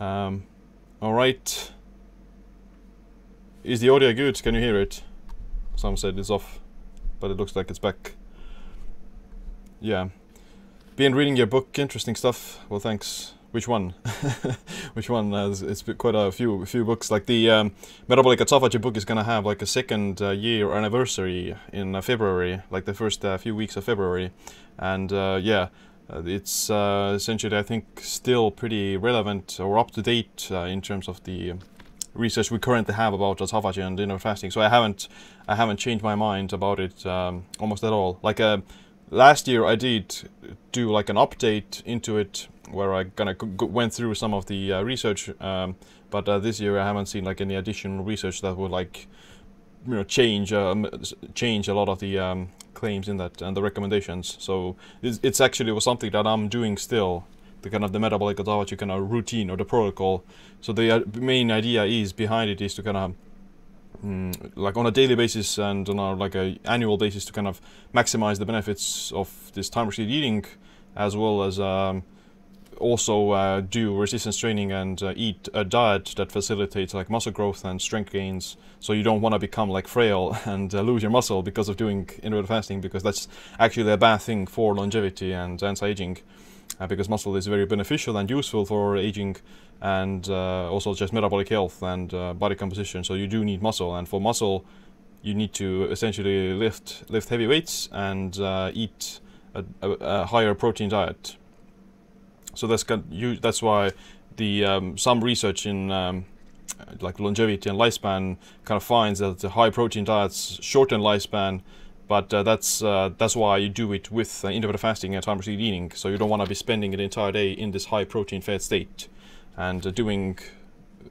Um, Alright. Is the audio good? Can you hear it? Some said it's off, but it looks like it's back. Yeah. Been reading your book, interesting stuff. Well, thanks. Which one? Which one? Uh, it's- quite a few few books. Like the um, Metabolic Autophagy book is gonna have like a second uh, year anniversary in uh, February, like the first uh, few weeks of February, and uh, yeah, it's uh, essentially I think still pretty relevant or up to date uh, in terms of the research we currently have about autophagy and intermittent fasting. So I haven't I haven't changed my mind about it um, almost at all. Like uh, last year I did do like an update into it where I kind of went through some of the uh, research, um, but uh, this year I haven't seen like any additional research that would like you know change um, change a lot of the um, claims in that and the recommendations. So it's, it's actually was something that I'm doing still. The kind of the metabolic autophagy kind of routine or the protocol. So the uh, main idea is behind it is to kind of mm, like on a daily basis and on a like a annual basis to kind of maximize the benefits of this time restricted eating as well as um, also uh, do resistance training and uh, eat a diet that facilitates like muscle growth and strength gains. So you don't want to become like frail and uh, lose your muscle because of doing intermittent fasting because that's actually a bad thing for longevity and anti-aging uh, because muscle is very beneficial and useful for aging and uh, also just metabolic health and uh, body composition. So you do need muscle and for muscle you need to essentially lift lift heavy weights and eat a, a, a higher protein diet so that's got that's why the um, some research in um, like longevity and lifespan kind of finds that the high protein diets shorten lifespan but uh, that's uh, that's why you do it with uh, intermittent fasting and time restricted eating. So you don't want to be spending an entire day in this high protein fed state and uh, doing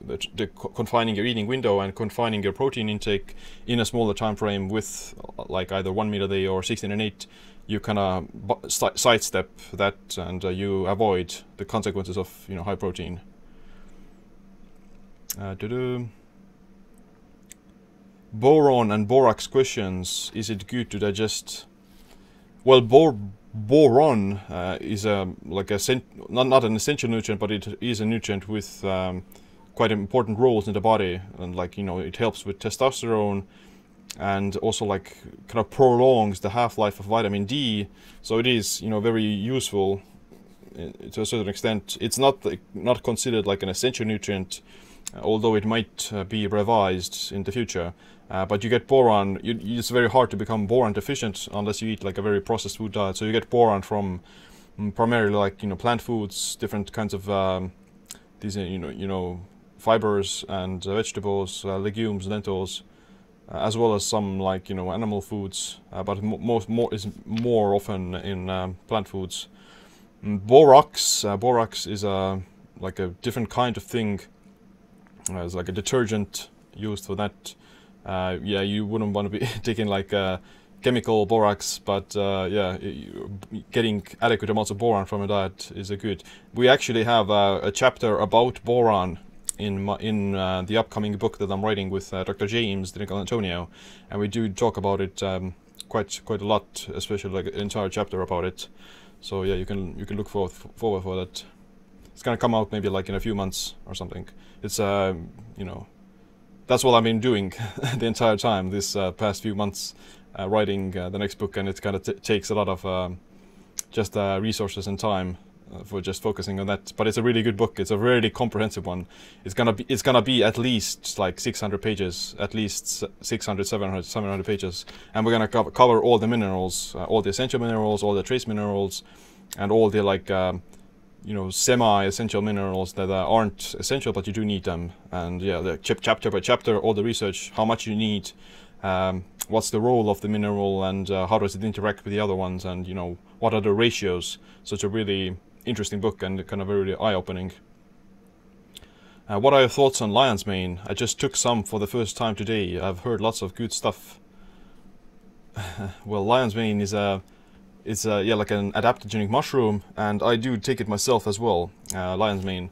the, the confining your eating window and confining your protein intake in a smaller time frame with like either one meal a day or 16 and 8 you kind of sidestep that and uh, you avoid the consequences of you know high protein. Uh, boron and borax questions. Is it good to digest? Well bor boron uh, is a like a not, not an essential nutrient but it is a nutrient with um, quite important roles in the body. And like you know it helps with testosterone and also like kind of prolongs the half-life of vitamin D. So it is you know very useful uh, to a certain extent. It's not not considered like an essential nutrient uh, although it might uh, be revised in the future. Uh, but you get boron you, it's very hard to become boron deficient unless you eat like a very processed food diet. So you get boron from mm, primarily like you know plant foods different kinds of um, these you know you know fibers and vegetables uh, legumes lentils uh, as well as some like you know animal foods uh, but mo- most more is more often in um, plant foods. Mm, borax uh, borax is a like a different kind of thing. Uh, it's like a detergent used for that. Uh, yeah you wouldn't want to be taking like uh, chemical borax but yeah getting adequate amounts of boron from a diet is a good. We actually have a chapter about boron in my, in uh, the upcoming book that I'm writing with uh, Dr. James DiNicolantonio, and we do talk about it um, quite quite a lot, especially like an entire chapter about it. So yeah, you can you can look forward forward for that. It's gonna come out maybe like in a few months or something. It's um, you know, that's what I've been doing the entire time this uh, past few months, uh, writing the next book, and it kind of takes a lot of um, just resources and time for just focusing on that. But it's a really good book. It's a really comprehensive one. It's gonna be it's gonna be at least like 600 pages, at least s- 600, 700, 700 pages, and we're gonna co- cover all the minerals, uh, all the essential minerals, all the trace minerals, and all the like. Um, you know, semi-essential minerals that uh, aren't essential, but you do need them. And yeah, the chap- chapter by chapter, all the research, how much you need, um, what's the role of the mineral, and uh, how does it interact with the other ones, and you know, what are the ratios. So it's a really interesting book and kind of very eye-opening. Uh, what are your thoughts on lion's mane? I just took some for the first time today. I've heard lots of good stuff. well, lion's mane is a it's uh, yeah like an adaptogenic mushroom, and I do take it myself as well, uh, lion's mane.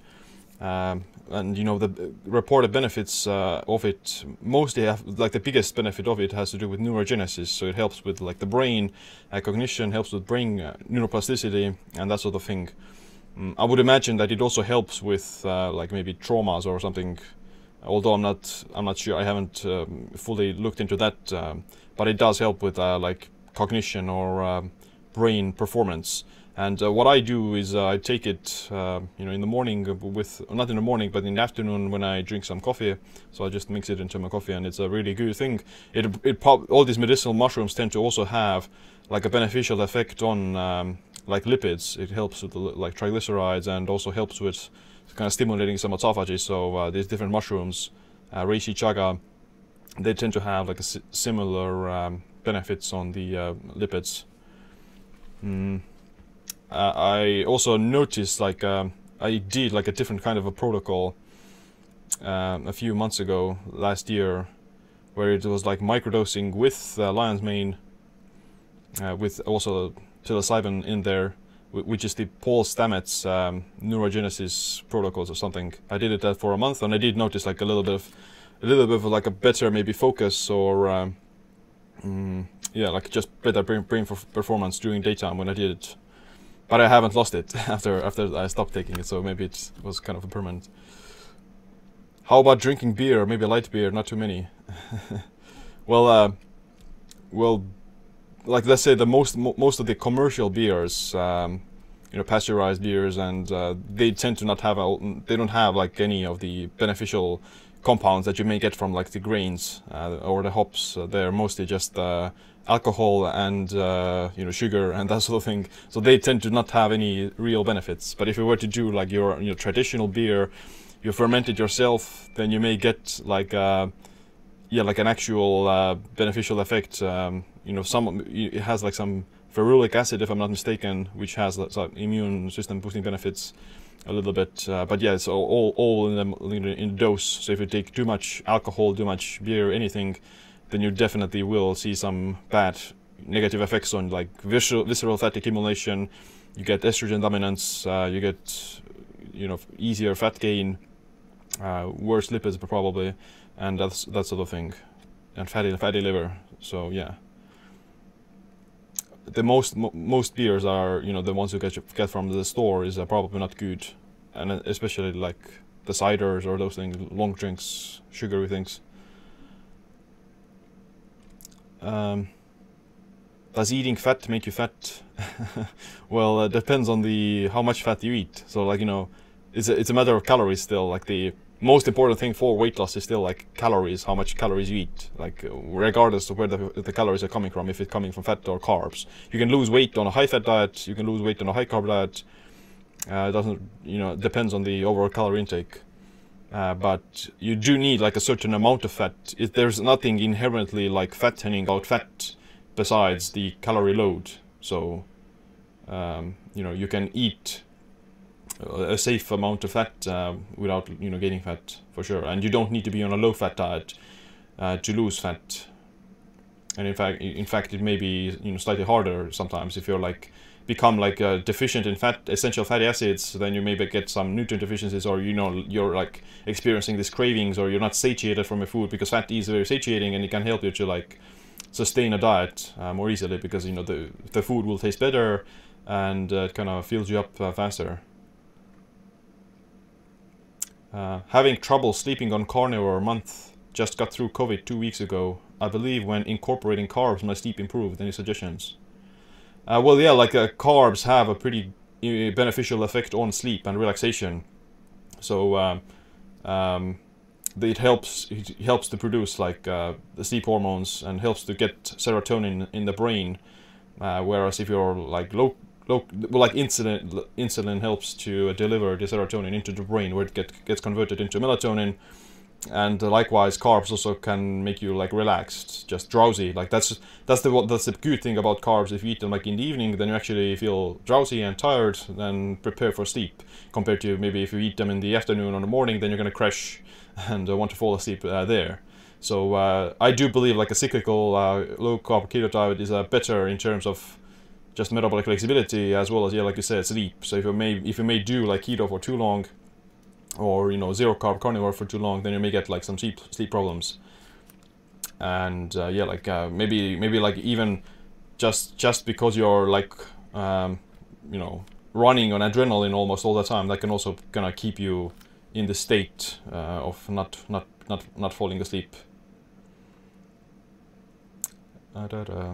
Um, and you know the uh, reported benefits uh, of it mostly have like the biggest benefit of it has to do with neurogenesis. So it helps with like the brain uh, cognition, helps with brain uh, neuroplasticity, and that sort of thing. Mm, I would imagine that it also helps with uh, like maybe traumas or something. Although I'm not, I'm not sure. I haven't um, fully looked into that, um, but it does help with uh, like cognition or um, brain performance. And uh, what I do is uh, I take it, uh, you know, in the morning with not in the morning, but in the afternoon when I drink some coffee. So I just mix it into my coffee, and it's a really good thing. It it all these medicinal mushrooms tend to also have like a beneficial effect on um, like lipids. It helps with the, like triglycerides and also helps with kind of stimulating some autophagy. So uh, these different mushrooms, uh, reishi chaga, they tend to have like a similar um, benefits on the uh, lipids. Mm. Uh, I also noticed like um, I did like a different kind of a protocol um, a few months ago last year where it was like microdosing with uh, lion's mane uh, with also psilocybin in there which is the Paul Stamets um, neurogenesis protocols or something. I did it that for a month and I did notice like a little bit of a little bit of like a better maybe focus or um, mm, yeah like just better brain, brain performance during daytime when I did it but I haven't lost it after after I stopped taking it, so maybe it was kind of a permanent. How about drinking beer? Maybe light beer, not too many. well, uh, well, like let's say the most mo most of the commercial beers, um, you know, pasteurized beers, and uh, they tend to not have a, they don't have like any of the beneficial compounds that you may get from like the grains uh, or the hops. they're mostly just uh, alcohol and uh, you know sugar and that sort of thing. So they tend to not have any real benefits. But if you were to do like your your traditional beer, you ferment it yourself, then you may get like uh, yeah like an actual uh, beneficial effect. Um, you know, some it has like some ferulic acid, if I'm not mistaken, which has like, immune system boosting benefits a little bit. Uh, but yeah, it's all all, in the in dose. So if you take too much alcohol, too much beer, anything then you definitely will see some bad negative effects on like visceral, visceral fat accumulation. You get estrogen dominance. Uh, you get you know easier fat gain, uh, worse lipids probably, and that's that sort of thing, and fatty fatty liver. So yeah. The most mo most beers are you know the ones you get get from the store is uh, probably not good, and uh, especially like the ciders or those things, long drinks, sugary things. Um, does eating fat make you fat? well, it depends on the how much fat you eat. So like you know, it's a, it's a matter of calories still. Like the most important thing for weight loss is still like calories, how much calories you eat. Like regardless of where the, the calories are coming from, if it's coming from fat or carbs. You can lose weight on a high fat diet. You can lose weight on a high carb diet. Uh, it doesn't you know depends on the overall calorie intake. Uh, but you do need like a certain amount of fat. If there's nothing inherently like fattening out fat besides the calorie load. So, um, you know, you can eat a safe amount of fat uh, without, you know, gaining fat for sure. And you don't need to be on a low fat diet uh, to lose fat. And in fact, in fact, it may be, you know, slightly harder sometimes if you're like become like uh, deficient in fat essential fatty acids then you maybe get some nutrient deficiencies or you know you're like experiencing these cravings or you're not satiated from your food because fat is very satiating and it can help you to like sustain a diet uh, more easily because you know the the food will taste better and uh, it kind of fills you up uh, faster. Uh, having trouble sleeping on carnivore a month just got through covid two weeks ago i believe when incorporating carbs my sleep improved. Any suggestions uh, well, yeah, like uh, carbs have a pretty uh, beneficial effect on sleep and relaxation. So um, um, it helps it helps to produce like uh, the sleep hormones and helps to get serotonin in the brain. Uh, whereas if you're like low low well, like insulin insulin helps to deliver the serotonin into the brain where it get, gets converted into melatonin and likewise carbs also can make you like relaxed just drowsy. Like that's that's the what that's the good thing about carbs. If you eat them like in the evening then you actually feel drowsy and tired and prepare for sleep compared to maybe if you eat them in the afternoon or the morning then you're to crash and uh, want to fall asleep uh, there. So uh, i do believe like a cyclical uh, low carb keto diet is uh, better in terms of just metabolic flexibility as well as yeah like you said sleep. So if you may if you may do like keto for too long or you know zero carb carnivore for too long, then you may get like some sleep sleep problems. And uh, yeah, like uh, maybe maybe like even just just because you're like um, you know running on adrenaline almost all the time, that can also kind of keep you in the state uh, of not not not not falling asleep. Da, da.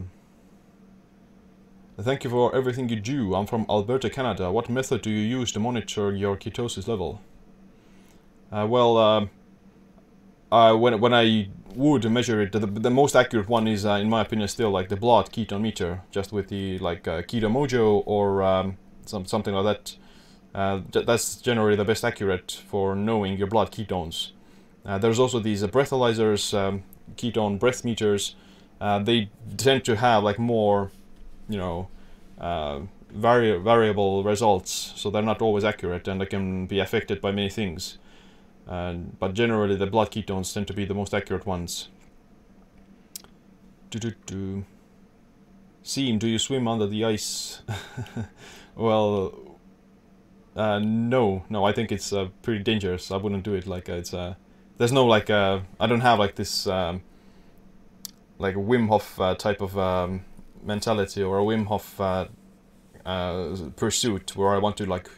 Thank you for everything you do. I'm from Alberta, Canada. What method do you use to monitor your ketosis level? Uh, well, um, when when I would measure it, the, the most accurate one is, uh, in my opinion, still like the blood ketone meter, just with the like uh, Keto Mojo or um, some something like that. Uh, that's generally the best accurate for knowing your blood ketones. There's also these breathalyzers, um, ketone breath meters. They tend to have like more, you know, vari variable results, so they're not always accurate and they can be affected by many things. And but generally, the blood ketones tend to be the most accurate ones. Do do do. Siim, do you swim under the ice? well, uh, no, no. I think it's uh, pretty dangerous. I wouldn't do it. Like uh, it's uh, there's no like uh, I don't have like this um, like a Wim Hof uh, type of um, mentality or a Wim Hof uh, uh, pursuit where I want to like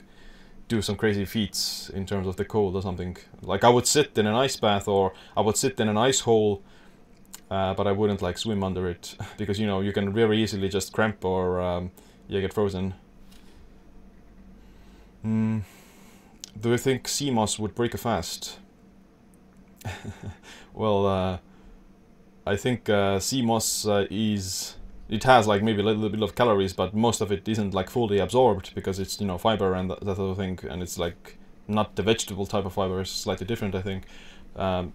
do some crazy feats in terms of the cold or something. Like I would sit in an ice bath or I would sit in an ice hole, uh, but I wouldn't like swim under it because you know you can very easily just cramp or um, you get frozen. Mm. Do you think moss would break a fast? well, uh, I think uh, moss uh, is it has like maybe a little bit of calories, but most of it isn't like fully absorbed because it's you know fiber and that, that sort of thing, and it's like not the vegetable type of fiber, it's slightly different, I think. Um,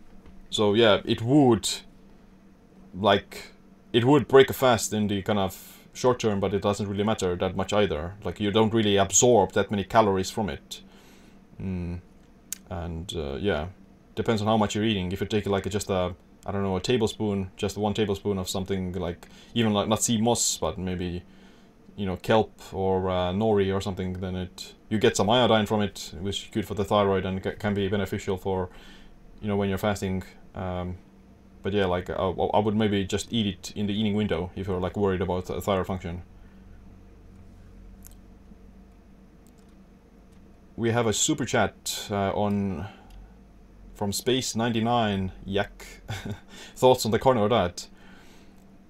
so yeah, it would like it would break a fast in the kind of short term, but it doesn't really matter that much either. Like you don't really absorb that many calories from it. Mm. And uh, yeah, depends on how much you're eating. If you take like just a I don't know, a tablespoon, just one tablespoon of something like, even like not sea moss, but maybe, you know, kelp or uh, nori or something, then it you get some iodine from it, which is good for the thyroid and can be beneficial for, you know, when you're fasting. Um, but yeah, like I, I would maybe just eat it in the eating window if you're like worried about thyroid function. We have a super chat uh, on from Space 99 Yak. Thoughts on the carnivore diet?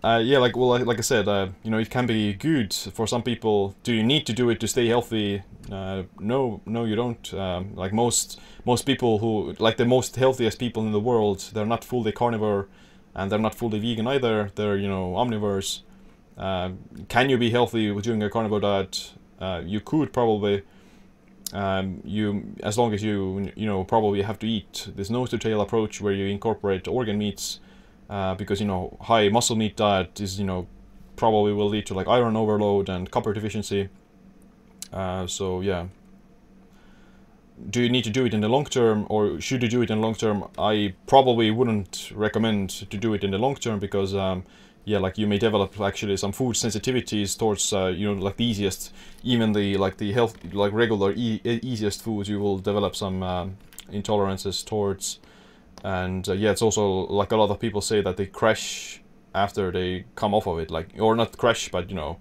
Uh, yeah, like well, like I said, uh, you know, it can be good for some people. Do you need to do it to stay healthy? Uh, no, no, you don't. Um, like most most people who, like the most healthiest people in the world, they're not fully carnivore, and they're not fully vegan either. They're you know omnivores. Uh, can you be healthy with doing a carnivore diet? Uh, you could probably um, you as long as you you know probably have to eat this nose to tail approach where you incorporate organ meats uh, because you know high muscle meat diet is you know probably will lead to like iron overload and copper deficiency. Uh, so yeah. Do you need to do it in the long term or should you do it in the long term? I probably wouldn't recommend to do it in the long term because um, yeah, like you may develop actually some food sensitivities towards uh, you know like the easiest, even the like the health like regular e easiest foods you will develop some um, intolerances towards, and uh, yeah, it's also like a lot of people say that they crash after they come off of it, like or not crash, but you know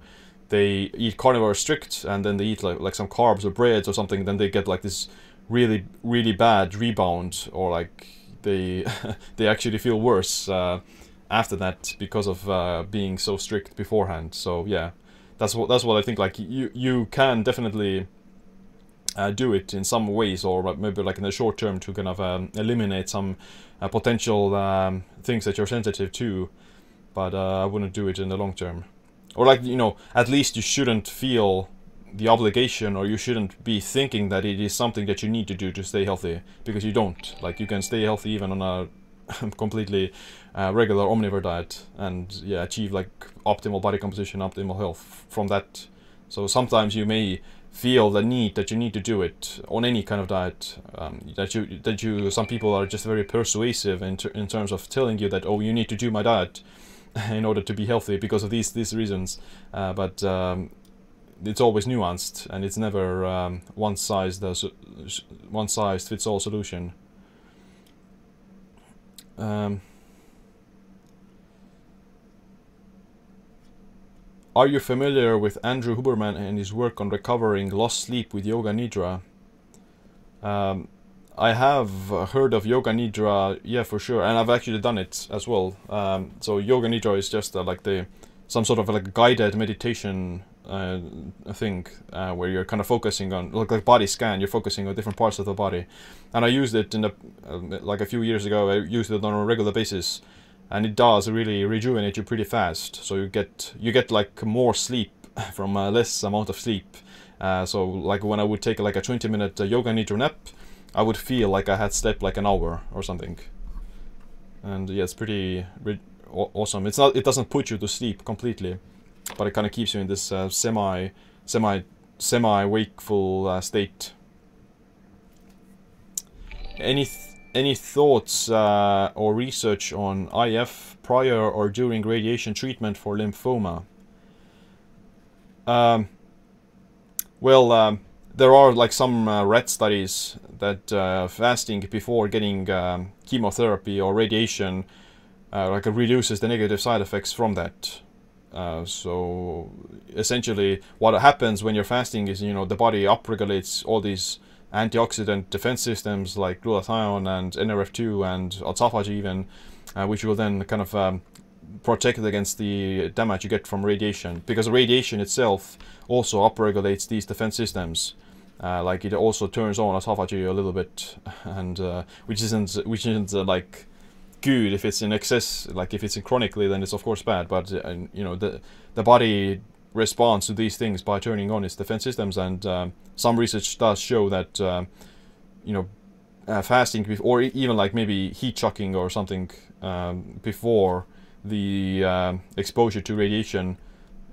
they eat carnivore strict and then they eat like like some carbs or breads or something, then they get like this really really bad rebound or like they they actually feel worse. Uh, after that because of uh, being so strict beforehand. So yeah, that's what that's what I think. Like you you can definitely uh, do it in some ways, or maybe like in the short term to kind of um, eliminate some uh, potential um, things that you're sensitive to. But uh, I wouldn't do it in the long term, or like you know, at least you shouldn't feel the obligation or you shouldn't be thinking that it is something that you need to do to stay healthy because you don't like you can stay healthy even on a completely uh, regular omnivore diet and yeah achieve like optimal body composition optimal health from that. So sometimes you may feel the need that you need to do it on any kind of diet um, that you that you some people are just very persuasive in, ter in terms of telling you that oh you need to do my diet in order to be healthy because of these these reasons. Uh, but um, it's always nuanced and it's never um, one size does one size fits all solution um, Are you familiar with Andrew Huberman and his work on recovering lost sleep with Yoga Nidra? Um, I have heard of Yoga Nidra, yeah, for sure, and I've actually done it as well. Um, so Yoga Nidra is just uh, like the some sort of like guided meditation uh, thing uh, where you're kind of focusing on like like body scan. You're focusing on different parts of the body, and I used it in the uh, like a few years ago. I used it on a regular basis, and it does really rejuvenate you pretty fast. So you get you get like more sleep from a less amount of sleep. Uh, so like when I would take like a 20 minute uh, yoga nidra nap, I would feel like I had slept like an hour or something. And yeah, it's pretty awesome. It's not. It doesn't put you to sleep completely, but it kind of keeps you in this uh, semi, semi, semi wakeful uh, state. Any th any thoughts uh, or research on IF prior or during radiation treatment for lymphoma? Um, well, um, there are like some uh, rat studies that uh, fasting before getting um, chemotherapy or radiation uh, like reduces the negative side effects from that. Uh, so essentially, what happens when you're fasting is you know the body upregulates all these antioxidant defense systems like glutathione and NRF2 and autophagy even, uh, which will then kind of um, protect against the damage you get from radiation because radiation itself also upregulates these defense systems. Uh, like it also turns on autophagy a little bit, and uh, which isn't which isn't uh, like good if it's in excess. Like if it's in chronically, then it's of course bad. But uh, you know the the body responds to these things by turning on its defense systems, and um, some research does show that um, you know uh, fasting or even like maybe heat shocking or something um, before the uh, exposure to radiation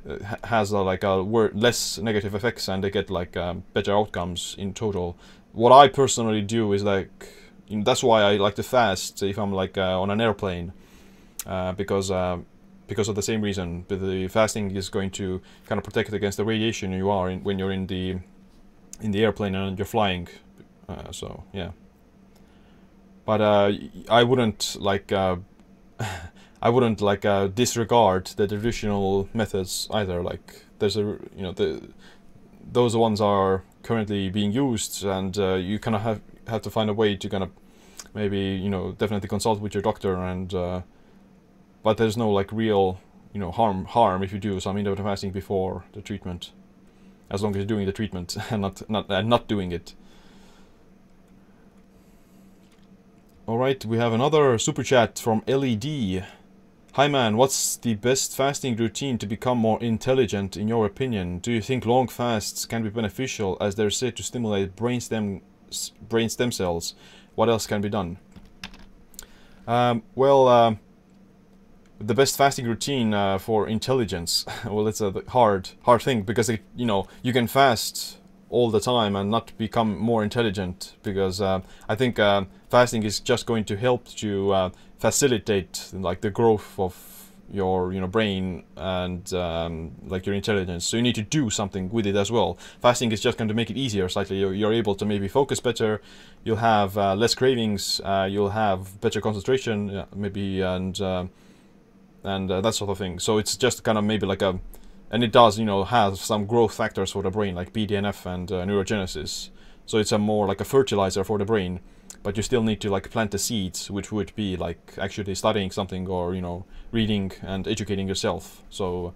uh, has uh, like a less negative effects and they get like um, better outcomes in total. What I personally do is like that's why I like to fast if I'm like uh, on an airplane uh, because uh, because of the same reason. But the fasting is going to kind of protect against the radiation you are in, when you're in the in the airplane and you're flying. Uh, so yeah. But uh, I wouldn't like uh, I wouldn't like disregard the traditional methods either. Like there's a you know the those ones are currently being used and you kind of have have to find a way to kind of maybe you know definitely consult with your doctor and uh, but there's no like real you know harm harm if you do some intermittent fasting before the treatment as long as you're doing the treatment and not not and not doing it. All right we have another super chat from led hi man. What's the best fasting routine to become more intelligent in your opinion? Do you think long fasts can be beneficial as they're said to stimulate brainstem brain stem cells. What else can be done? Um, well, uh, the best fasting routine uh, for intelligence. well, it's a hard, hard thing because it, you know you can fast all the time and not become more intelligent because uh, I think uh, fasting is just going to help to uh, facilitate like the growth of your you know brain and um, like your intelligence. So you need to do something with it as well. Fasting is just going to make it easier slightly. You're, you're able to maybe focus better. You'll have uh, less cravings uh, you'll have better concentration maybe and uh, and uh, that sort of thing. So it's just kind of maybe like a and it does you know have some growth factors for the brain like BDNF and uh, neurogenesis. So it's a more like a fertilizer for the brain but you still need to like plant the seeds which would be like actually studying something or you know reading and educating yourself. So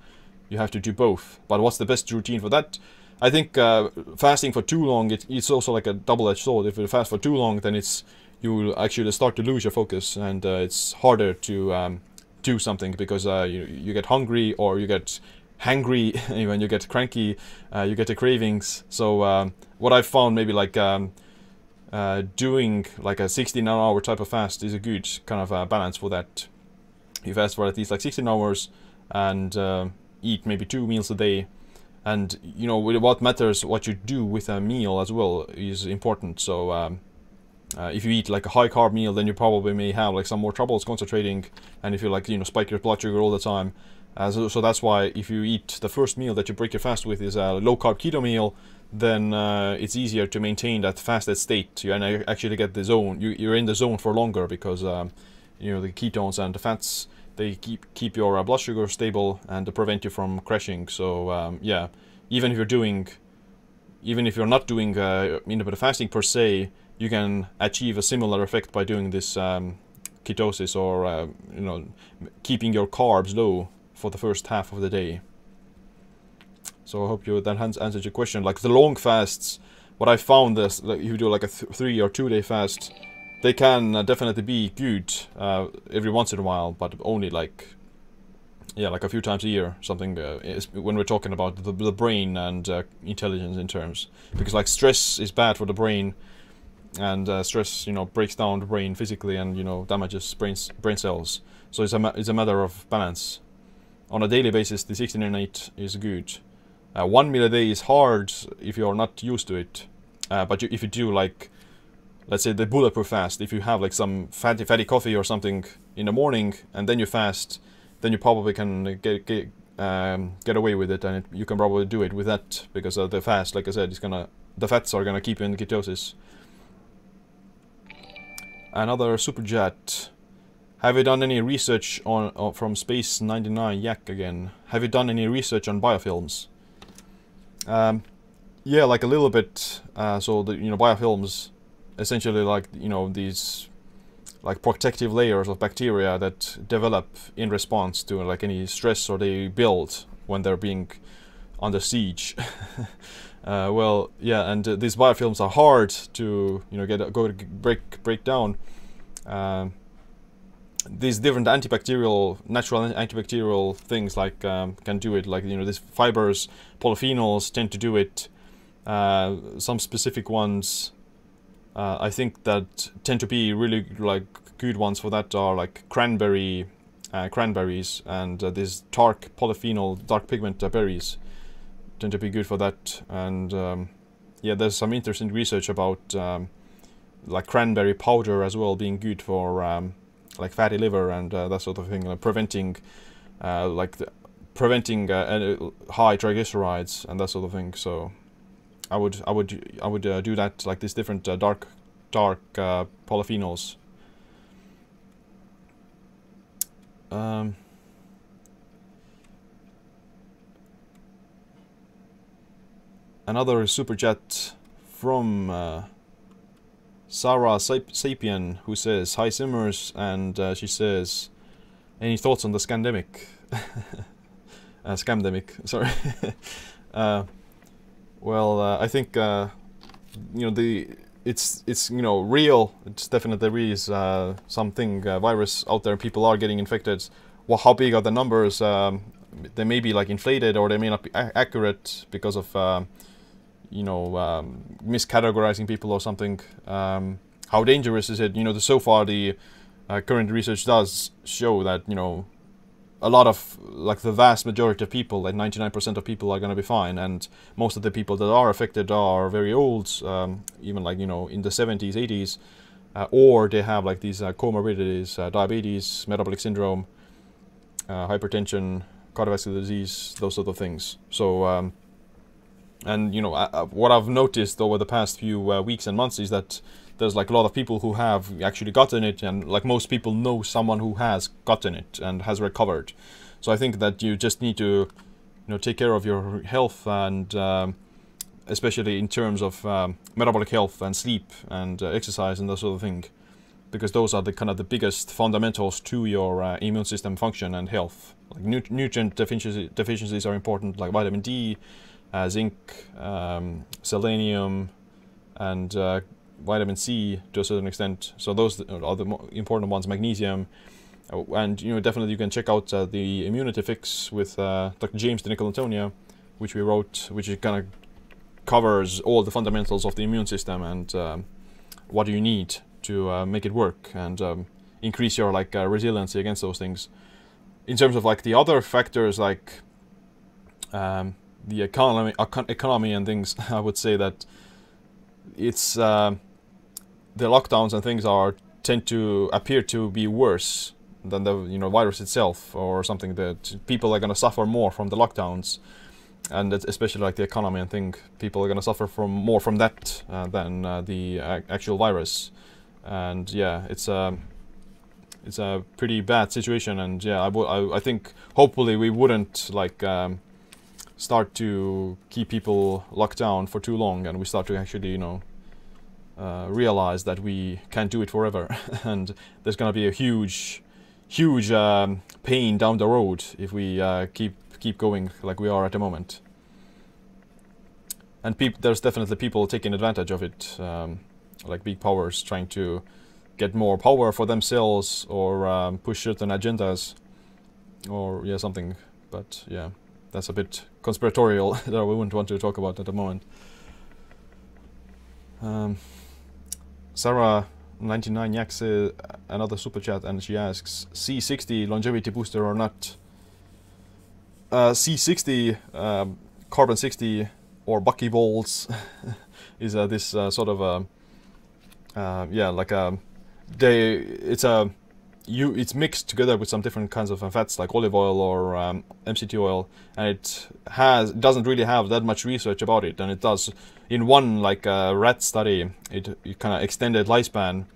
you have to do both. But what's the best routine for that? I think uh, fasting for too long it, it's also like a double-edged sword. If you fast for too long then it's you will actually start to lose your focus and uh, it's harder to um, do something because uh, you, you get hungry or you get hangry when you get cranky uh, you get the cravings. So um, what i've found maybe like um, uh, doing like a 16 hour type of fast is a good kind of uh, balance for that. You fast for at least like 16 hours and uh, eat maybe two meals a day. And you know what matters, what you do with a meal as well is important. So um, uh, if you eat like a high carb meal, then you probably may have like some more troubles concentrating. And if you like you know spike your blood sugar all the time, uh, so, so that's why if you eat the first meal that you break your fast with is a low carb keto meal, then uh, it's easier to maintain that fasted state. You actually get the zone. You, you're in the zone for longer because um, you know the ketones and the fats they keep keep your uh, blood sugar stable and prevent you from crashing. So um, yeah, even if you're doing, even if you're not doing uh, intermittent fasting per se, you can achieve a similar effect by doing this um, ketosis or uh, you know keeping your carbs low for the first half of the day. So I hope you that answered your question. Like the long fasts, what I found is like if you do like a th three or two day fast, they can uh, definitely be good uh, every once in a while, but only like yeah, like a few times a year, something. Uh, when we're talking about the, the brain and uh, intelligence in terms, because like stress is bad for the brain, and uh, stress you know breaks down the brain physically and you know damages brain brain cells. So it's a it's a matter of balance. On a daily basis, the 16 and 8 is good. Uh, one meal a day is hard if you're not used to it, uh, but you, if you do like let's say the bulletproof fast, if you have like some fatty fatty coffee or something in the morning and then you fast, then you probably can get get um, get away with it, and it, you can probably do it with that because the fast, like I said, is gonna the fats are gonna keep you in ketosis. Another super jet. Have you done any research on uh, from Space 99 Yak again? Have you done any research on biofilms? Um, yeah, like a little bit. Uh, so the you know biofilms essentially like you know these like protective layers of bacteria that develop in response to like any stress or they build when they're being under siege. uh, well, yeah, and uh, these biofilms are hard to you know get go break break down. Uh, these different antibacterial, natural antibacterial things like um, can do it. Like you know, these fibers, polyphenols tend to do it. Uh, some specific ones uh, I think that tend to be really like good ones for that are like cranberry, uh, cranberries, and uh, these dark polyphenol, dark pigment uh, berries tend to be good for that. And um, yeah, there's some interesting research about um, like cranberry powder as well being good for um, like fatty liver and uh, that sort of thing, like preventing uh, like preventing high triglycerides and that sort of thing. So I would I would I would uh, do that like these different uh, dark dark uh, polyphenols. Um, another super from uh, Sarah Sapien who says hi Simmers and uh, she says any thoughts on the scandemic uh, sorry uh, well, uh, I think uh, you know the it's it's you know real. It's definitely there is uh, something virus out there. People are getting infected. Well, how big are the numbers? Um, they may be like inflated, or they may not be accurate because of um, you know um, miscategorizing people or something. Um, how dangerous is it? You know, the, so far the uh, current research does show that you know a lot of like the vast majority of people like 99% of people are going to be fine and most of the people that are affected are very old um, even like you know in the 70s 80s uh, or they have like these uh, comorbidities uh, diabetes metabolic syndrome uh, hypertension cardiovascular disease those sort of things so um, and you know what i've noticed over the past few uh, weeks and months is that there's like a lot of people who have actually gotten it and like most people know someone who has gotten it and has recovered. So i think that you just need to you know take care of your health and um, especially in terms of um, metabolic health and sleep and uh, exercise and that sort of thing because those are the kind of the biggest fundamentals to your uh, immune system function and health. Like nu nutrient deficiency, deficiencies are important like vitamin d uh, zinc um, selenium and uh, vitamin C to a certain extent. So those are the important ones. Magnesium, uh, and you know definitely you can check out uh, the immunity fix with uh, Dr. James DiNicolantonio, which we wrote, which kind of covers all the fundamentals of the immune system and um, what you need to uh, make it work and um, increase your like uh, resiliency against those things. In terms of like the other factors like um, the economy, economy and things, I would say that it's uh, the lockdowns and things are tend to appear to be worse than the you know virus itself or something that people are going to suffer more from the lockdowns. And especially like the economy and thing people are going to suffer from more from that uh, than uh, the actual virus. And yeah it's um, it's a pretty bad situation, and yeah, I, I think hopefully we wouldn't like um, start to keep people locked down for too long, and we start to actually you know uh, realize that we can't do it forever, and there's gonna be a huge, huge um, pain down the road if we uh, keep keep going like we are at the moment. And there's definitely people taking advantage of it, um, like big powers trying to get more power for themselves or um, push certain agendas, or yeah something. But yeah, that's a bit conspiratorial that we wouldn't want to talk about at the moment. Um, Sarah 99 Yaks uh, another super chat and she asks C60 longevity booster or not? Uh, C60 um, carbon 60 or buckyballs is uh, this uh, sort of a uh, yeah like a they it's a you it's mixed together with some different kinds of fats like olive oil or um, MCT oil, and it has doesn't really have that much research about it, and it does in one like uh, rat study it, it kind of extended lifespan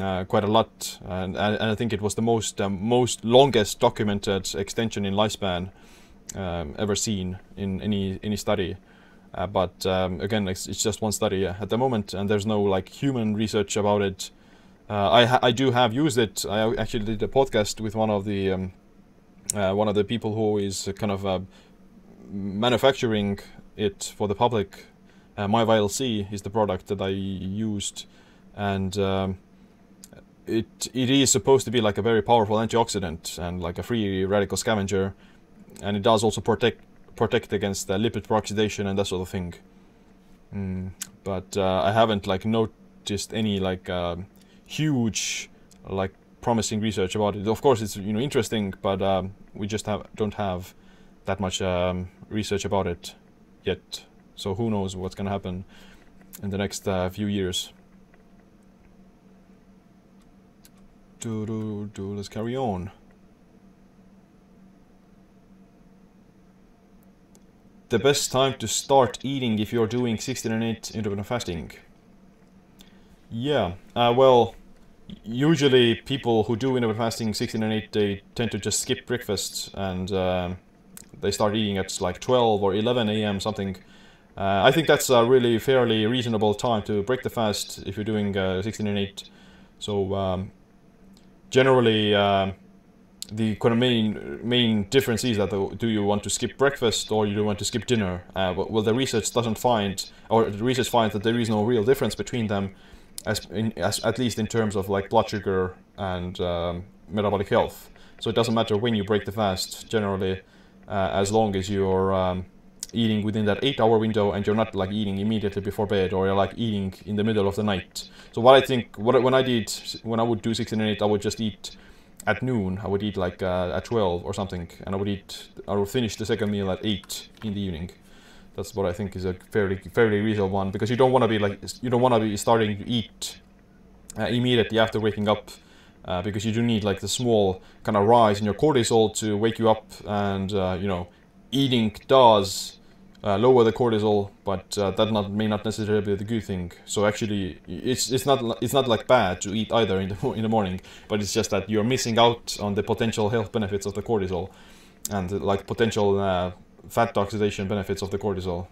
uh, quite a lot, and, and, I think it was the most um, most longest documented extension in lifespan um, ever seen in any any study. Uh, but um, again, it's, it's, just one study at the moment, and there's no like human research about it uh, I I do have used it. I actually did a podcast with one of the um, uh, one of the people who is kind of uh, manufacturing it for the public. Uh, C is the product that I used, and um, it it is supposed to be like a very powerful antioxidant and like a free radical scavenger, and it does also protect protect against lipid peroxidation and that sort of thing. Mm, but uh, I haven't like noticed any like um, huge like promising research about it. Of course, it's you know interesting, but um, we just have don't have that much um, research about it yet. So who knows what's gonna happen in the next uh, few years. Do do do. Let's carry on. The best time to start eating if you're doing 16 and 8 intermittent fasting. Yeah, uh, well, usually people who do intermittent fasting 16 and 8 they tend to just skip breakfast and uh, they start eating at like 12 or 11 a.m something. Uh, i think that's a really fairly reasonable time to break the fast if you're doing uh, 16 and 8 so um, generally um, the kind of main main difference is that do you want to skip breakfast or you do want to skip dinner? Uh, well the research doesn't find or the research finds that there is no real difference between them as, in, as at least in terms of like blood sugar and um, metabolic health. So it doesn't matter when you break the fast, generally, uh, as long as you're um, eating within that eight-hour window and you're not like eating immediately before bed or you're like eating in the middle of the night. So what I think, what when I did, when I would do 16 and 8, I would just eat at noon. I would eat like uh, at 12 or something, and I would eat, I would finish the second meal at 8 in the evening. That's what I think is a fairly fairly reasonable one because you don't want to be like you don't want to be starting to eat uh, immediately after waking up uh, because you do need like the small kind of rise in your cortisol to wake you up and uh, you know eating does uh, lower the cortisol but uh, that not may not necessarily be the good thing. So actually it's it's not it's not like bad to eat either in the in the morning but it's just that you're missing out on the potential health benefits of the cortisol and like potential uh, fat oxidation benefits of the cortisol.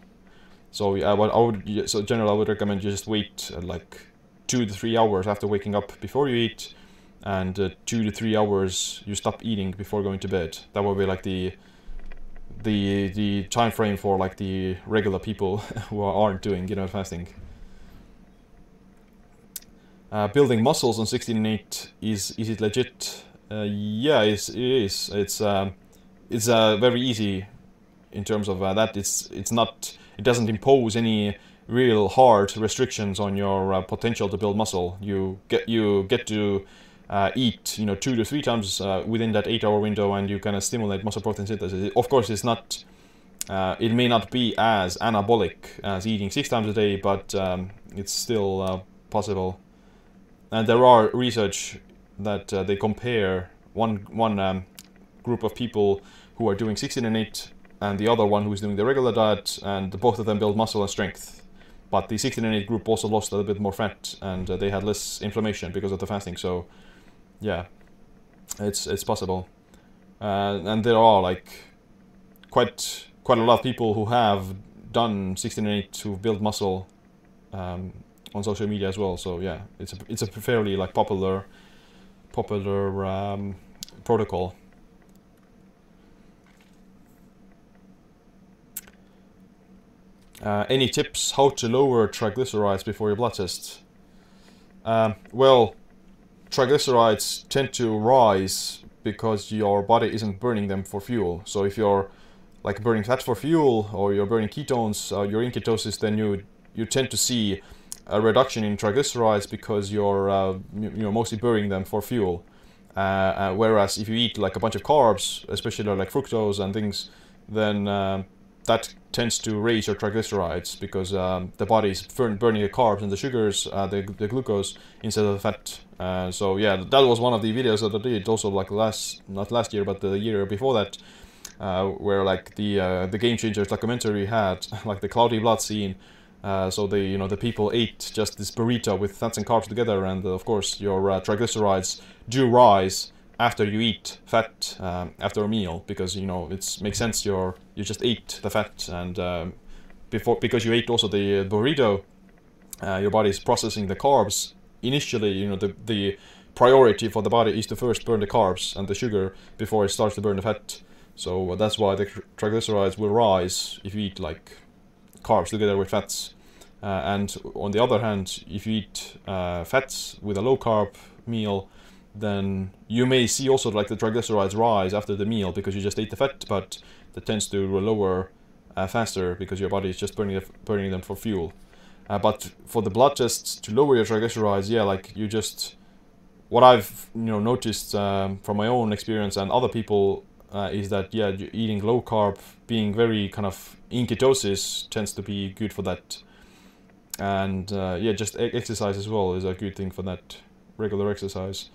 So yeah, what I would so generally I would recommend you just wait uh, like two to three hours after waking up before you eat, and uh, two to three hours you stop eating before going to bed. That would be like the the the time frame for like the regular people who aren't doing you know fasting. Uh, building muscles on 16 and 8 is is it legit? Uh, yeah, it's, it is. It's um, it's uh, very easy in terms of uh, that. It's it's not it doesn't impose any real hard restrictions on your uh, potential to build muscle. You get you get to uh, eat you know two to three times uh, within that eight hour window, and you kind of stimulate muscle protein synthesis. Of course, it's not. Uh, it may not be as anabolic as eating six times a day, but um, it's still uh, possible. And there are research that they compare one one um, group of people who are doing 16 and 8 and the other one who is doing the regular diet, and both of them build muscle and strength. But the 16 and 8 group also lost a little bit more fat, and uh, they had less inflammation because of the fasting. So, yeah, It's it's possible, uh, and there are like quite quite a lot of people who have done 16 and 8 to build muscle um, on social media as well. So yeah, it's a it's a fairly like popular popular um, protocol. Uh, any tips how to lower triglycerides before your blood test? Um, well, triglycerides tend to rise because your body isn't burning them for fuel. So if you're like burning fat for fuel or you're burning ketones, uh, you're in ketosis, then you you tend to see a reduction in triglycerides because you're uh, you know mostly burning them for fuel. Uh, uh, whereas if you eat like a bunch of carbs, especially like fructose and things, then um, that tends to raise your triglycerides because um, the body is burning the carbs and the sugars, uh, the, the glucose instead of the fat. Uh, so yeah, that was one of the videos that I did also like last, not last year, but the year before that, uh, where like the uh, the Game Changers documentary had like the cloudy blood scene. Uh, so the you know the people ate just this burrito with fats and carbs together, and of course your uh, triglycerides do rise after you eat fat um, after a meal because you know it makes sense you're you just ate the fat and um, before because you ate also the burrito uh, your body is processing the carbs. Initially you know the the priority for the body is to first burn the carbs and the sugar before it starts to burn the fat. So that's why the triglycerides will rise if you eat like carbs together with fats. Uh, and on the other hand if you eat uh, fats with a low carb meal then you may see also like the triglycerides rise after the meal because you just ate the fat, but that tends to lower uh, faster because your body is just burning burning them for fuel. Uh, but for the blood tests to lower your triglycerides, yeah, like you just what I've you know noticed um, from my own experience and other people uh, is that yeah, eating low carb, being very kind of in ketosis tends to be good for that. And uh, yeah, just exercise as well is a good thing for that. Regular exercise.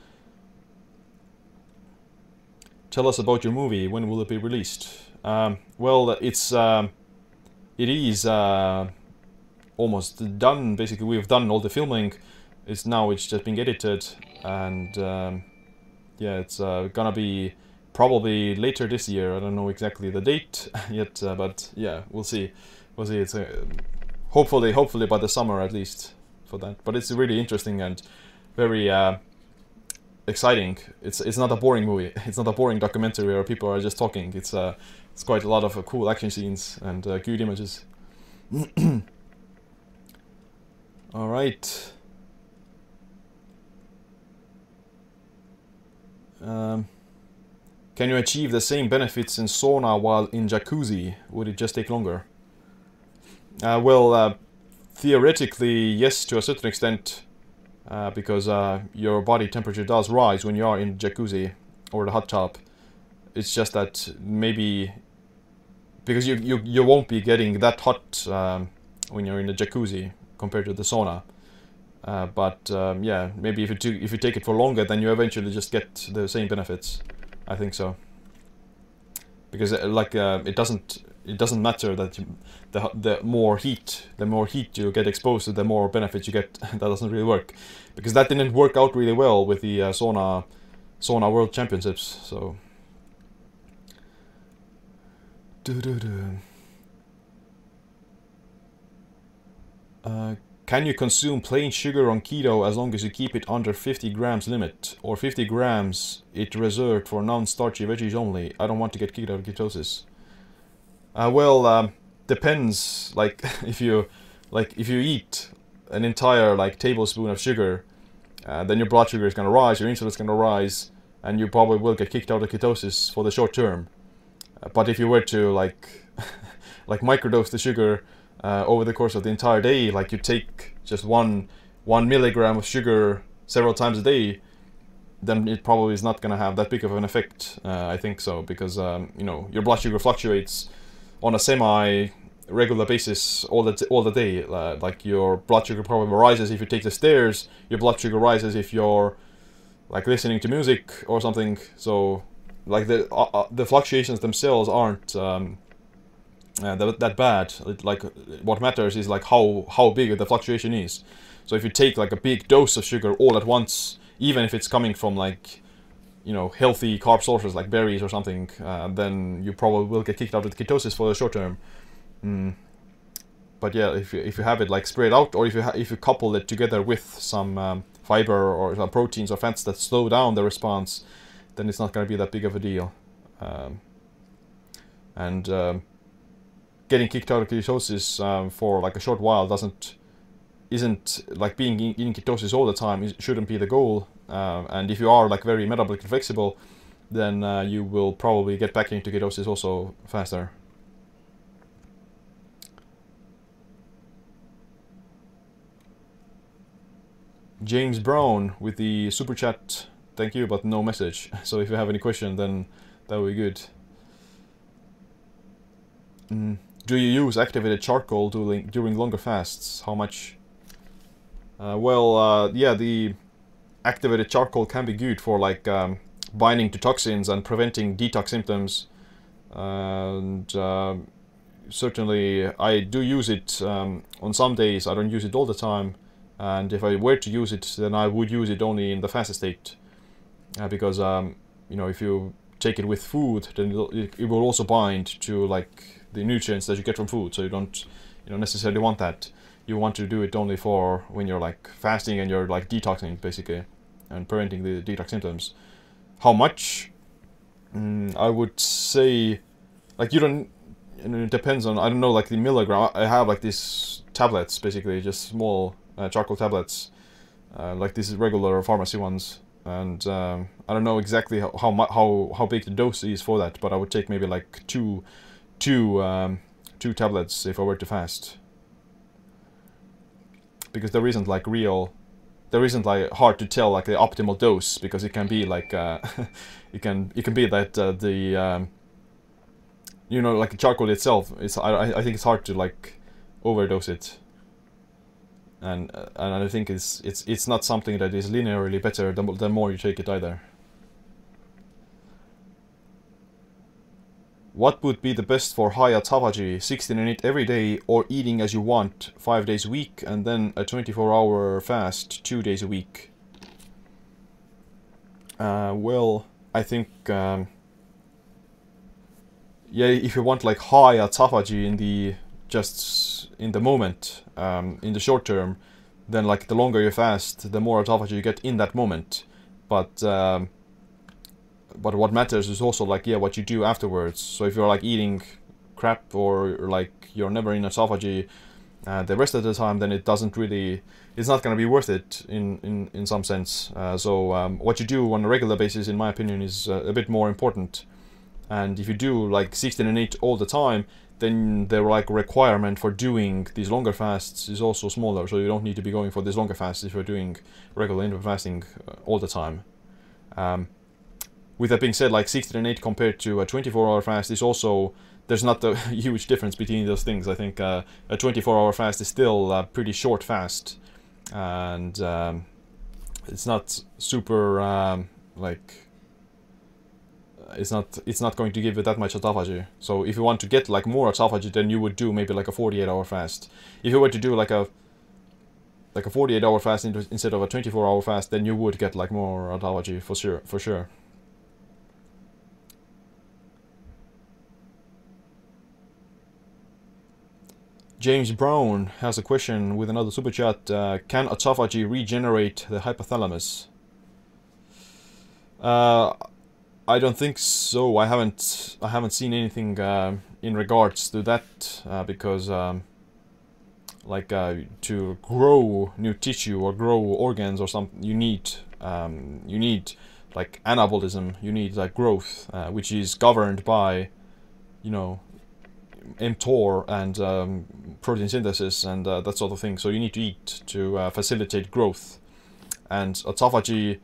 Tell us about your movie. When will it be released? Um, well, it's um, it is uh, almost done. Basically, we've done all the filming. It's now it's just being edited, and um, yeah, it's uh, gonna be probably later this year. I don't know exactly the date yet, uh, but yeah, we'll see. We'll see. It's uh, hopefully, hopefully by the summer at least for that. But it's really interesting and very uh, exciting. It's it's not a boring movie. It's not a boring documentary where people are just talking. It's uh, it's quite a lot of uh, cool action scenes and uh, good images. All right. Um, can you achieve the same benefits in sauna while in jacuzzi? Would it just take longer? Uh, well, uh, theoretically, yes, to a certain extent uh, because uh, your body temperature does rise when you are in jacuzzi or the hot tub. It's just that maybe because you you, you won't be getting that hot um, when you're in the jacuzzi compared to the sauna. Uh, but um, yeah, maybe if you do, if you take it for longer, then you eventually just get the same benefits. I think so. Because uh, like uh, it doesn't it doesn't matter that you, the the more heat the more heat you get exposed to the more benefits you get. That doesn't really work. Because that didn't work out really well with the uh, sauna sauna world championships so. Uh, can you consume plain sugar on keto as long as you keep it under 50 grams limit? Or 50 grams it reserved for non-starchy veggies only. I don't want to get keto ketosis uh, well, um, depends. Like if you like if you eat an entire like tablespoon of sugar, uh, then your blood sugar is gonna rise, your insulin is gonna rise, and you probably will get kicked out of ketosis for the short term. Uh, but if you were to like like microdose the sugar uh, over the course of the entire day, like you take just one one milligram of sugar several times a day, then it probably is not going to have that big of an effect. Uh, I think so because um, you know your blood sugar fluctuates on a semi regular basis all the all the day. Uh, like your blood sugar problem rises if you take the stairs. Your blood sugar rises if you're like listening to music or something. So like the uh, uh the fluctuations themselves aren't um, uh, that, that bad. Like what matters is like how how big the fluctuation is. So if you take like a big dose of sugar all at once, even if it's coming from like you know healthy carb sources like berries or something, uh, then you probably will get kicked out with ketosis for the short term. Mm. But yeah, if you if you have it like spread out, or if you if you couple it together with some um, fiber or some proteins or fats that slow down the response, then it's not going to be that big of a deal. Um, and um, getting kicked out of ketosis um, for like a short while doesn't isn't like being in, ketosis all the time it shouldn't be the goal uh, and if you are like very metabolically flexible then uh, you will probably get back into ketosis also faster. James Brown with the super chat thank you but no message. So if you have any question then that would be good. Mm. do you use activated charcoal during, during longer fasts? How much? Uh, well, uh, yeah, the activated charcoal can be good for like um, binding to toxins and preventing detox symptoms. and uh, certainly, I do use it um, on some days. I don't use it all the time. And if I were to use it, then I would use it only in the fasted state, uh, because um, you know if you take it with food, then it will also bind to like the nutrients that you get from food. So you don't you know necessarily want that you want to do it only for when you're like fasting and you're like detoxing basically and preventing the detox symptoms. How much? Mm, I would say, like you don't. it depends on I don't know like the milligram. I have like these tablets basically, just small uh, charcoal tablets, uh, like these regular pharmacy ones. And um, I don't know exactly how how how how big the dose is for that, but I would take maybe like two, two, um, two tablets if I were to fast because there isn't like real there isn't like hard to tell like the optimal dose because it can be like uh, it can it can be that uh, the um, you know like charcoal itself is I, I think it's hard to like overdose it and uh, and I think it's it's it's not something that is linearly better the, the more you take it either. What would be the best for high autophagy, 16 and 8 every day or eating as you want 5 days a week and then a 24 hour fast 2 days a week? Uh, well, I think, um, yeah, if you want like high autophagy in the, just in the moment, um, in the short term, then like the longer you fast, the more autophagy you get in that moment. But um, but what matters is also like yeah what you do afterwards. So if you're like eating crap or like you're never in autophagy uh, the rest of the time then it doesn't really it's not going to be worth it in in in some sense. Uh, so um, what you do on a regular basis in my opinion is uh, a bit more important. And if you do like 16 and 8 all the time then the like requirement for doing these longer fasts is also smaller. So you don't need to be going for these longer fasts if you're doing regular intermittent fasting uh, all the time. Um, with that being said, like 16 and 8 compared to a 24 hour fast is also there's not a huge difference between those things. I think uh, a 24 hour fast is still a pretty short fast, and um, it's not super um, like it's not it's not going to give you that much autophagy. So if you want to get like more autophagy, then you would do maybe like a 48 hour fast. If you were to do like a like a 48 hour fast instead of a 24 hour fast, then you would get like more autophagy for sure for sure. James Brown has a question with another super chat. Uh, can autophagy regenerate the hypothalamus? Uh, I don't think so. I haven't I haven't seen anything uh, in regards to that uh, because um, like uh, to grow new tissue or grow organs or something, you need um, you need like anabolism. You need like growth, uh, which is governed by you know mTOR and um, protein synthesis and uh, that sort of thing. So you need to eat to uh, facilitate growth. And autophagy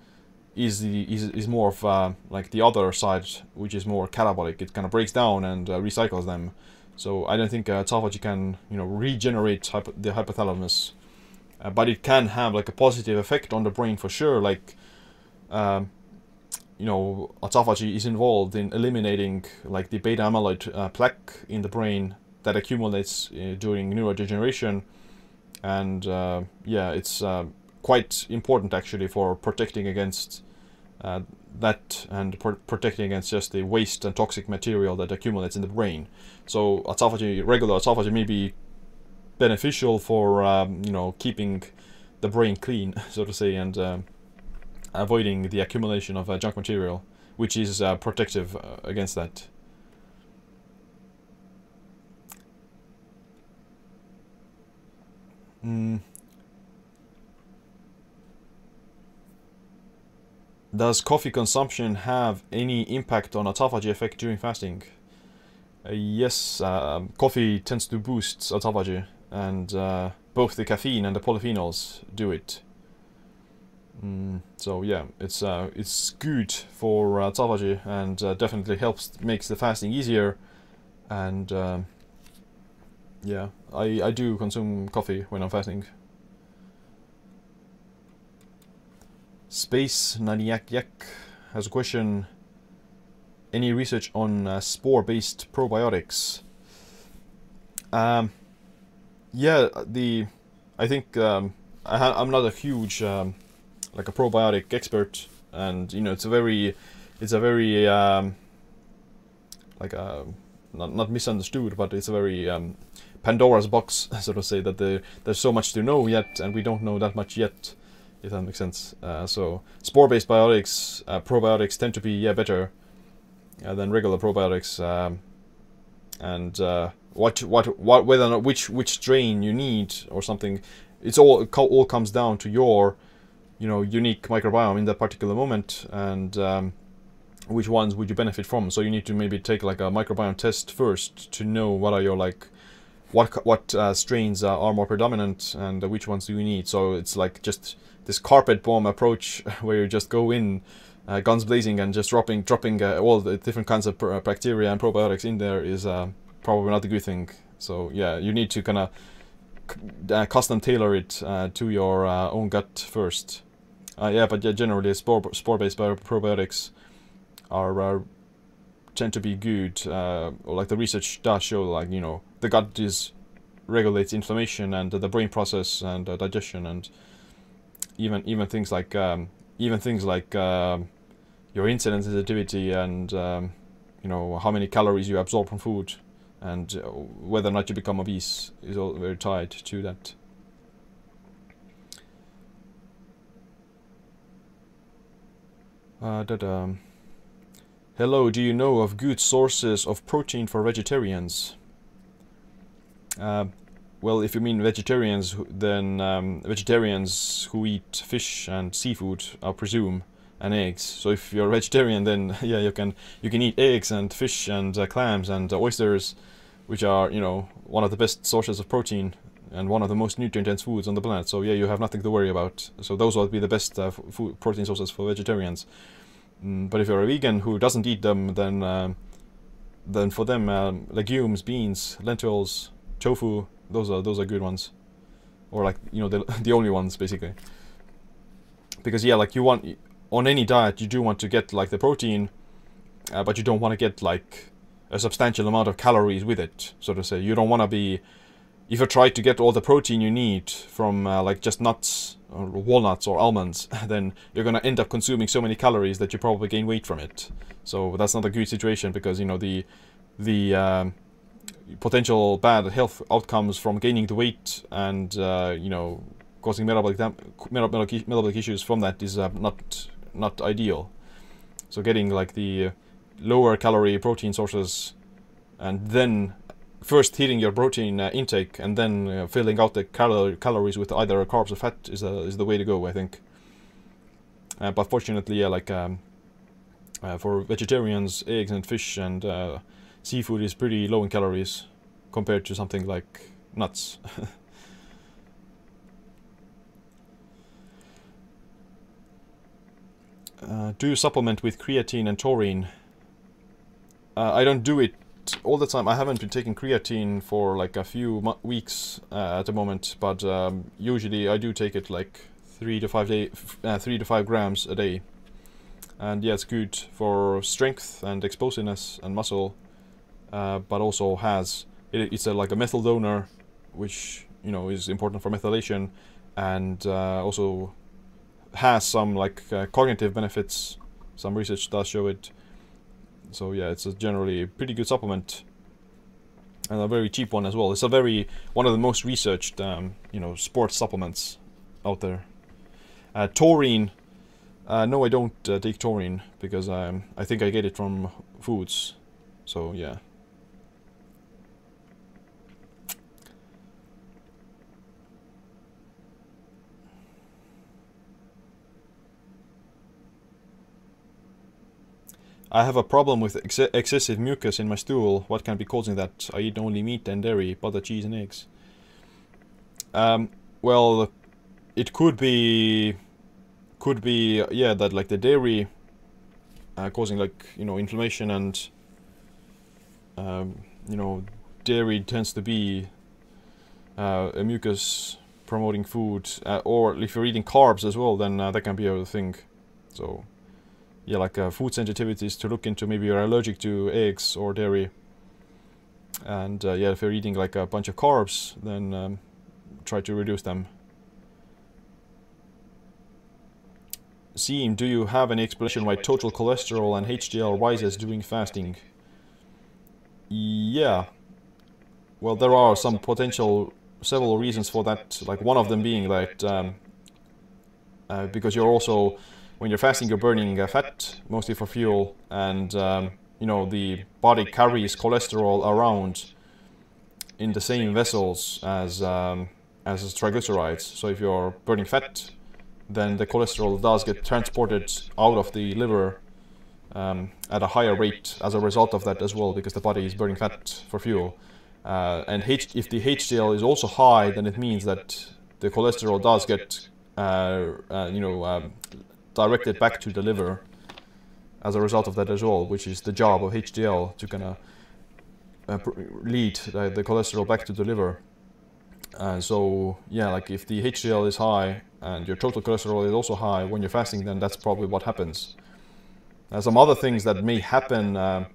is the is, is more of uh, like the other side, which is more catabolic. It kind of breaks down and uh, recycles them. So I don't think uh, autophagy can you know regenerate hypo the hypothalamus, uh, but it can have like a positive effect on the brain for sure. Like um, you know, autophagy is involved in eliminating like the beta amyloid uh, plaque in the brain that accumulates uh, during neurodegeneration. And uh, yeah, it's uh, quite important actually for protecting against uh, that and pr- protecting against just the waste and toxic material that accumulates in the brain. So autophagy, regular autophagy may be beneficial for um, you know keeping the brain clean, so to say, and um, avoiding the accumulation of uh, junk material, which is uh, protective uh, against that. Mm. Does coffee consumption have any impact on autophagy effect during fasting? Uh, yes, uh, coffee tends to boost autophagy, and uh, both the caffeine and the polyphenols do it. Mm, so yeah, it's uh, it's good for uh, and uh, definitely helps makes the fasting easier, and um, yeah, I I do consume coffee when I'm fasting. Space Naniak Yak has a question. Any research on uh, spore-based probiotics? Um, yeah, the I think um, I am not a huge um, like a probiotic expert, and you know it's a very it's a very um, like a not not misunderstood, but it's a very um, Pandora's box, so to say, that the, there's so much to know yet, and we don't know that much yet if that makes sense. Uh, so spore-based biotics, uh, probiotics tend to be yeah better uh, than regular probiotics, um, and uh, what what what whether or not which which strain you need or something, it's all it all comes down to your you know unique microbiome in that particular moment and. Um, which ones would you benefit from? So you need to maybe take like a microbiome test first to know what are your like what what uh, strains are more predominant and which ones do you need. So it's like just this carpet bomb approach where you just go in uh, guns blazing and just dropping dropping uh, all the different kinds of uh, bacteria and probiotics in there is uh, probably not a good thing. So yeah, you need to kind of uh, custom tailor it uh, to your own gut first. Yeah, but yeah, generally spore spore-based probiotics are tend to be good. or like the research does show, like you know, the gut is regulates inflammation and the brain process and digestion and even even things like um, even things like uh, your insulin sensitivity and um, you know how many calories you absorb from food and uh, whether or not you become obese is all very tied to that. Uh, that, um, hello, do you know of good sources of protein for vegetarians? Uh, well, if you mean vegetarians, then um, vegetarians who eat fish and seafood, I presume, and eggs. So if you're a vegetarian, then yeah, you can you can eat eggs and fish and uh, clams and oysters, which are you know one of the best sources of protein and one of the most nutrient-dense foods on the planet. So yeah, you have nothing to worry about. So those would be the best uh, food protein sources for vegetarians. Mm, but if you're a vegan who doesn't eat them, then um, then for them um, legumes, beans, lentils, tofu, those are those are good ones, or like you know the the only ones basically. Because yeah, like you want on any diet you do want to get like the protein, uh, but you don't want to get like a substantial amount of calories with it, so to say. You don't want to be if you try to get all the protein you need from uh, like just nuts or walnuts or almonds, then you're gonna end up consuming so many calories that you probably gain weight from it. So that's not a good situation because you know the the um, potential bad health outcomes from gaining the weight and uh, you know causing metabolic, metabolic metabolic issues from that is uh, not not ideal. So getting like the lower calorie protein sources and then first hitting your protein uh, intake and then uh, filling out the cal calories with either carbs or fat is uh, is the way to go I think. Uh, but fortunately, yeah, like um, uh, for vegetarians, eggs and fish and seafood is pretty low in calories compared to something like nuts. uh, do you supplement with creatine and taurine? Uh, I don't do it all the time. I haven't been taking creatine for like a few weeks uh, at the moment, but um, usually I do take it like three to five day, uh, three to five grams a day. And yeah, it's good for strength and explosiveness and muscle uh, but also has it, it's a, like a methyl donor, which you know is important for methylation, and uh, also has some like uh, cognitive benefits some research does show it. So yeah, it's a generally pretty good supplement and a very cheap one as well. It's a very one of the most researched, um, you know, sports supplements out there. Uh, taurine, uh, no, I don't uh, take taurine because um, I think I get it from foods. So yeah. I have a problem with ex excessive mucus in my stool. What can be causing that? I eat only meat and dairy, butter, cheese, and eggs. Um, well, it could be, could be, yeah, that like the dairy uh, causing like you know inflammation and, um, you know, dairy tends to be uh, a mucus promoting food, uh, or if you're eating carbs as well, then uh, that can be a thing. So yeah, like uh, food sensitivities to look into. Maybe you're allergic to eggs or dairy. And uh, yeah, if you're eating like a bunch of carbs, then um, try to reduce them. Siim, do you have any explanation why total cholesterol and HDL rises during fasting? Yeah. Well, there are some potential, several reasons for that. Like one of them being that um, uh, because you're also when you're fasting, you're burning uh, fat mostly for fuel, and um, you know the body carries cholesterol around in the same vessels as um, as triglycerides. So if you're burning fat, then the cholesterol does get transported out of the liver um, at a higher rate as a result of that as well, because the body is burning fat for fuel. Uh, and H if the HDL is also high, then it means that the cholesterol does get, uh, uh, you know, um, directed back to the liver as a result of that as well, which is the job of HDL to kind of uh, lead the, the, cholesterol back to the liver. So yeah, like if the HDL is high and your total cholesterol is also high when you're fasting, then that's probably what happens. Uh, some other things that may happen, uh,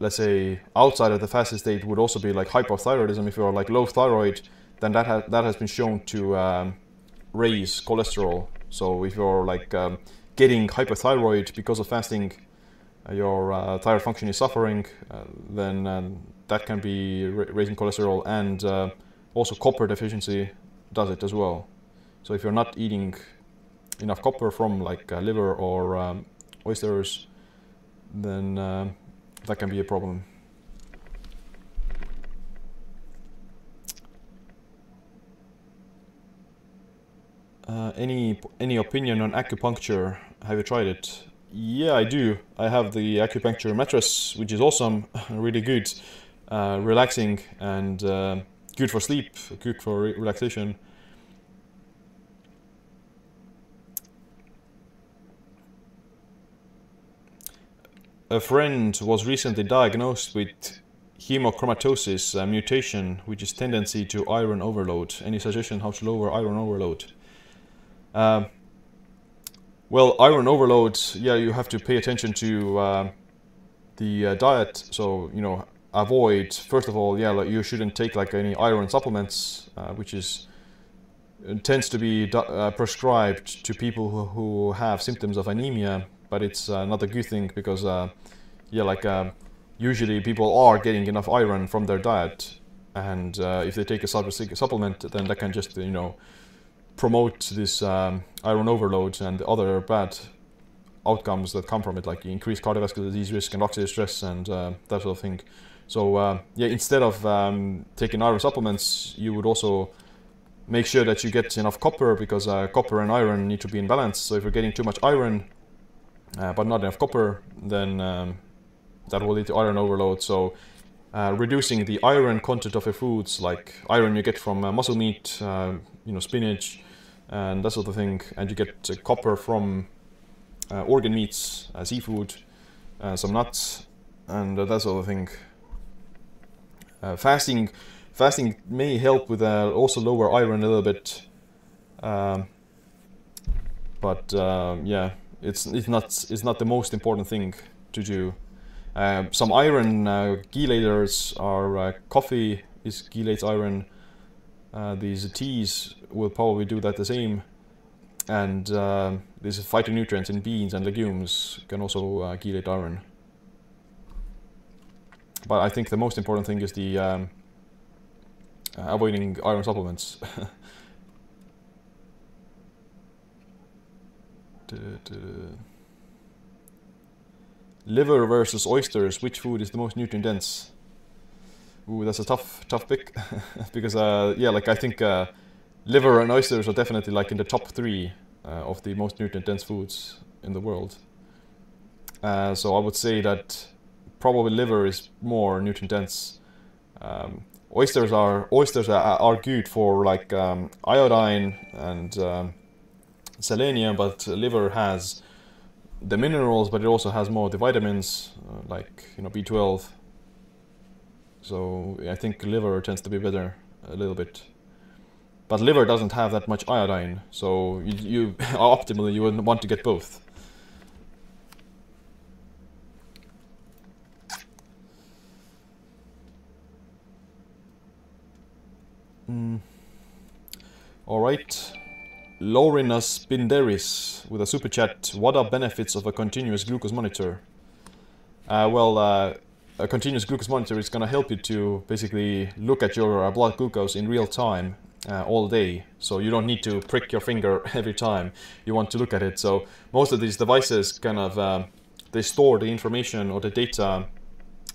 let's say outside of the fasted state, would also be like hypothyroidism. If you're like low thyroid, then that ha that has been shown to um, raise cholesterol so if you're like um, getting hypothyroid because of fasting, uh, your uh, thyroid function is suffering, uh, then um, that can be ra raising cholesterol and uh, also copper deficiency does it as well. So if you're not eating enough copper from like uh, liver or um, oysters, then uh, that can be a problem. Uh, any any opinion on acupuncture? Have you tried it? Yeah, I do. I have the acupuncture mattress, which is awesome, really good, uh, relaxing, and uh, good for sleep, good for re relaxation. A friend was recently diagnosed with hemochromatosis uh, mutation, which is tendency to iron overload. Any suggestion how to lower iron overload? Um, well, iron overload, yeah, you have to pay attention to uh, the uh, diet. So, you know, avoid, first of all, yeah, like you shouldn't take like any iron supplements, uh, which is tends to be uh, prescribed to people who, who, have symptoms of anemia, but it's uh, not a good thing because, uh, yeah, like usually people are getting enough iron from their diet. And if they take a supplement, then that can just, you know, promote this um, iron overload and other bad outcomes that come from it, like increased cardiovascular disease risk and oxidative stress and uh, that sort of thing. So uh, yeah, instead of um, taking iron supplements, you would also make sure that you get enough copper because uh, copper and iron need to be in balance. So if you're getting too much iron uh, but not enough copper, then um, that will lead to iron overload. So uh, reducing the iron content of your foods, like iron you get from uh, muscle meat, you know, spinach, and that sort of thing. And you get uh, copper from uh, organ meats, uh, seafood, some nuts, and that sort of thing. fasting, fasting may help with also lower iron a little bit, um, but um, yeah, it's it's not it's not the most important thing to do. Uh, some iron uh, chelators are uh, coffee is chelates iron. these teas will probably do that the same. and uh, these phytonutrients in beans and legumes can also uh, chelate iron. But I think the most important thing is the um, uh, avoiding iron supplements. Liver versus oysters, which food is the most nutrient dense? Ooh, that's a tough, tough pick because uh, yeah, like I think uh, liver and oysters are definitely like in the top three uh, of the most nutrient dense foods in the world. Uh, so I would say that probably liver is more nutrient dense. Um, oysters are oysters are, are good for like um, iodine and um, selenium, but liver has the minerals, but it also has more of the vitamins uh, like you know B12 so I think liver tends to be better a little bit. But liver doesn't have that much iodine, so you, you optimally you wouldn't want to get both. Mm. All right. Laurinus Binderis with a super chat. What are benefits of a continuous glucose monitor? Uh, well, uh, a continuous glucose monitor is going to help you to basically look at your uh, blood glucose in real time uh, all day. So you don't need to prick your finger every time you want to look at it. So most of these devices kind of uh, they store the information or the data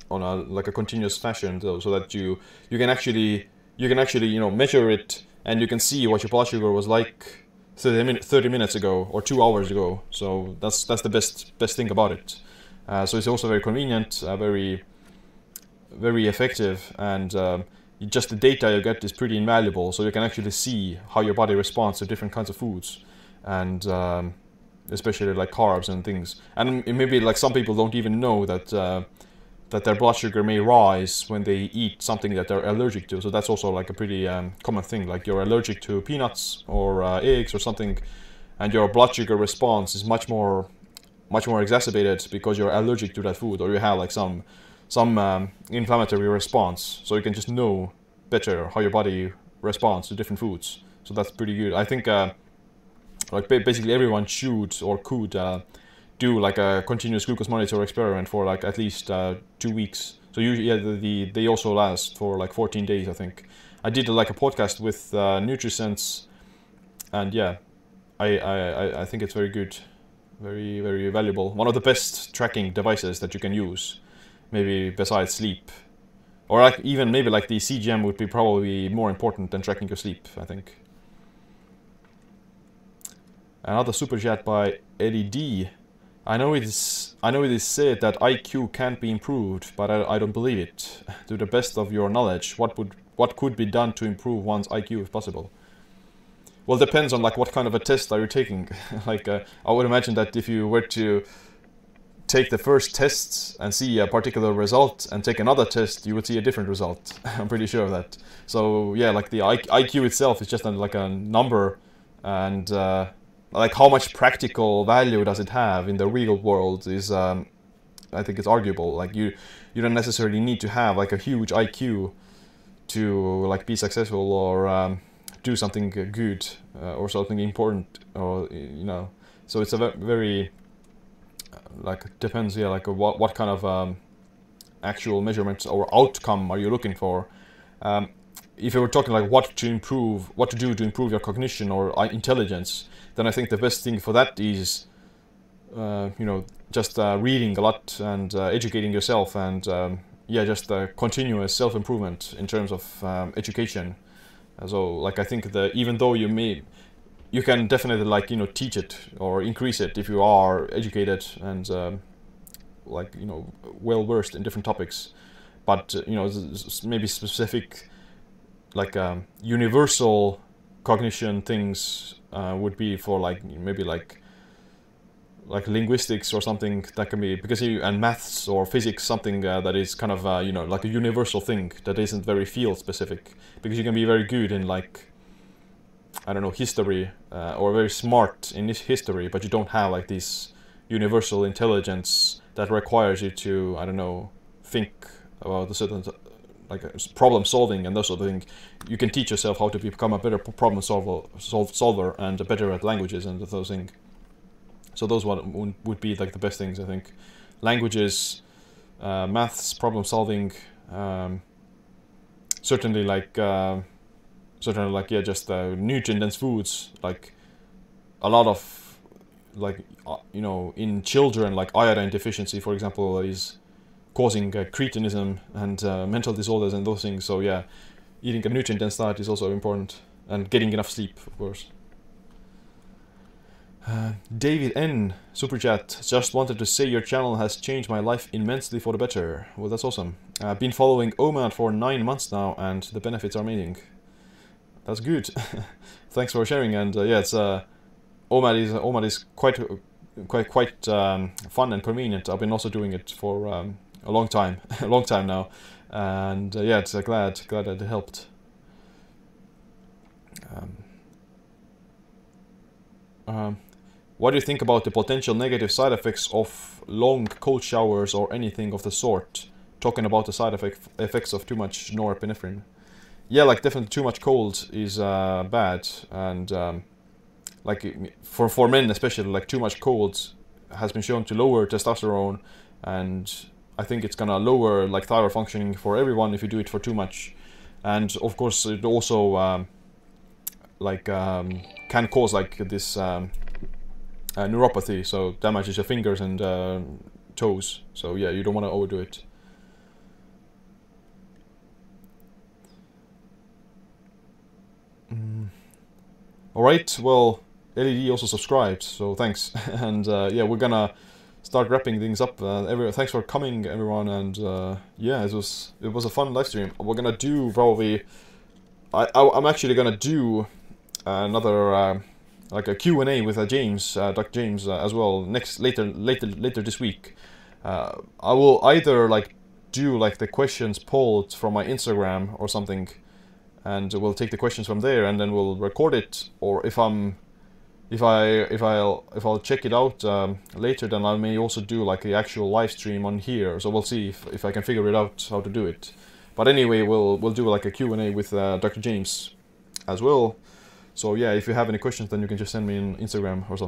on a like a continuous fashion, so, so that you you can actually you can actually you know measure it and you can see what your blood sugar was like 30, min 30 minutes ago or two hours ago. So that's that's the best best thing about it. Uh, so it's also very convenient, uh, very very effective and um, just the data you get is pretty invaluable so you can actually see how your body responds to different kinds of foods and um, especially like carbs and things. And maybe like some people don't even know that uh, that their blood sugar may rise when they eat something that they're allergic to. So that's also like a pretty um, common thing like you're allergic to peanuts or uh, eggs or something and your blood sugar response is much more much more exacerbated because you're allergic to that food or you have like some some um, inflammatory response, so you can just know better how your body responds to different foods. So that's pretty good. I think uh, like basically everyone should or could uh, do like a continuous glucose monitor experiment for like at least uh, two weeks. So usually yeah, the, the, they also last for like 14 days, I think. I did like a podcast with uh, NutriSense, and yeah, I, I I think it's very good, very very valuable. One of the best tracking devices that you can use maybe besides sleep. Or like even maybe like the CGM would be probably more important than tracking your sleep, I think. Another super chat by Eddie D. I know it is I know it is said that IQ can't be improved, but I, I don't believe it. To the best of your knowledge, what would what could be done to improve one's IQ if possible? Well, depends on like what kind of a test are you taking. like uh, I would imagine that if you were to take the first test and see a particular result and take another test, you would see a different result. I'm pretty sure of that. So yeah, like the IQ itself is just like a number and uh, like how much practical value does it have in the real world is um, I think it's arguable. Like you you don't necessarily need to have like a huge IQ to like be successful or um, do something good uh, or something important or you know. So it's a very like depends yeah like what what kind of um, actual measurements or outcome are you looking for? Um, if you were talking like what to improve what to do to improve your cognition or uh, intelligence then i think the best thing for that is uh, you know just uh, reading a lot and uh, educating yourself and um, yeah just continuous self-improvement in terms of um, education so like i think that even though you may you can definitely like you know teach it or increase it if you are educated and um, like you know well versed in different topics. But uh, you know maybe specific like um, universal cognition things uh, would be for like maybe like like linguistics or something that can be because you and maths or physics something uh, that is kind of uh, you know like a universal thing that isn't very field specific because you can be very good in like I don't know history uh, or very smart in history, but you don't have like this universal intelligence that requires you to I don't know think about a certain like uh, problem solving and those sort of things, you can teach yourself how to become a better problem solver, solve, solver and better at languages and those things. So those one would be like the best things I think. Languages, uh, maths, problem solving, um, certainly like uh, certainly like yeah, just uh, nutrient dense foods like a lot of like uh, you know in children like iodine deficiency for example is causing uh, cretinism and uh, mental disorders and those things so yeah eating a nutrient dense diet is also important and getting enough sleep of course uh, David N. Super Chat just wanted to say your channel has changed my life immensely for the better. Well, that's awesome. I've been following OMAD for nine months now, and the benefits are amazing. That's good. Thanks for sharing. And uh, yeah, it's uh, OMAD is OMAD is quite quite quite um, fun and convenient. I've been also doing it for um, a long time, a long time now, and uh, yeah, it's uh, glad glad it helped. Um, um, what do you think about the potential negative side effects of long cold showers or anything of the sort? Talking about the side effect, effects of too much norepinephrine. Yeah, like definitely too much cold is uh, bad, and um, like for for men especially, like too much cold has been shown to lower testosterone, and I think it's gonna lower like thyroid functioning for everyone if you do it for too much, and of course it also um, like um, can cause like this um, uh, neuropathy, so damages your fingers and uh, toes. So yeah, you don't want to overdo it. Mm. All right, well, LED also subscribed, so thanks. and uh, yeah, we're gonna start wrapping things up. Uh, every, thanks for coming, everyone, and uh, yeah, it was it was a fun live stream. We're gonna do probably. I, I am actually gonna do another uh, like a Q and A with uh, James, uh, Dr. James, uh, as well next later later later this week. Uh, I will either like do like the questions pulled from my Instagram or something, and we'll take the questions from there, and then we'll record it. Or if I'm if I if I'll if I'll check it out um, later, then I may also do like the actual live stream on here. So we'll see if, if I can figure it out how to do it. But anyway, we'll we'll do like a Q and A with uh, Dr. James as well. So yeah, if you have any questions, then you can just send me an Instagram or something.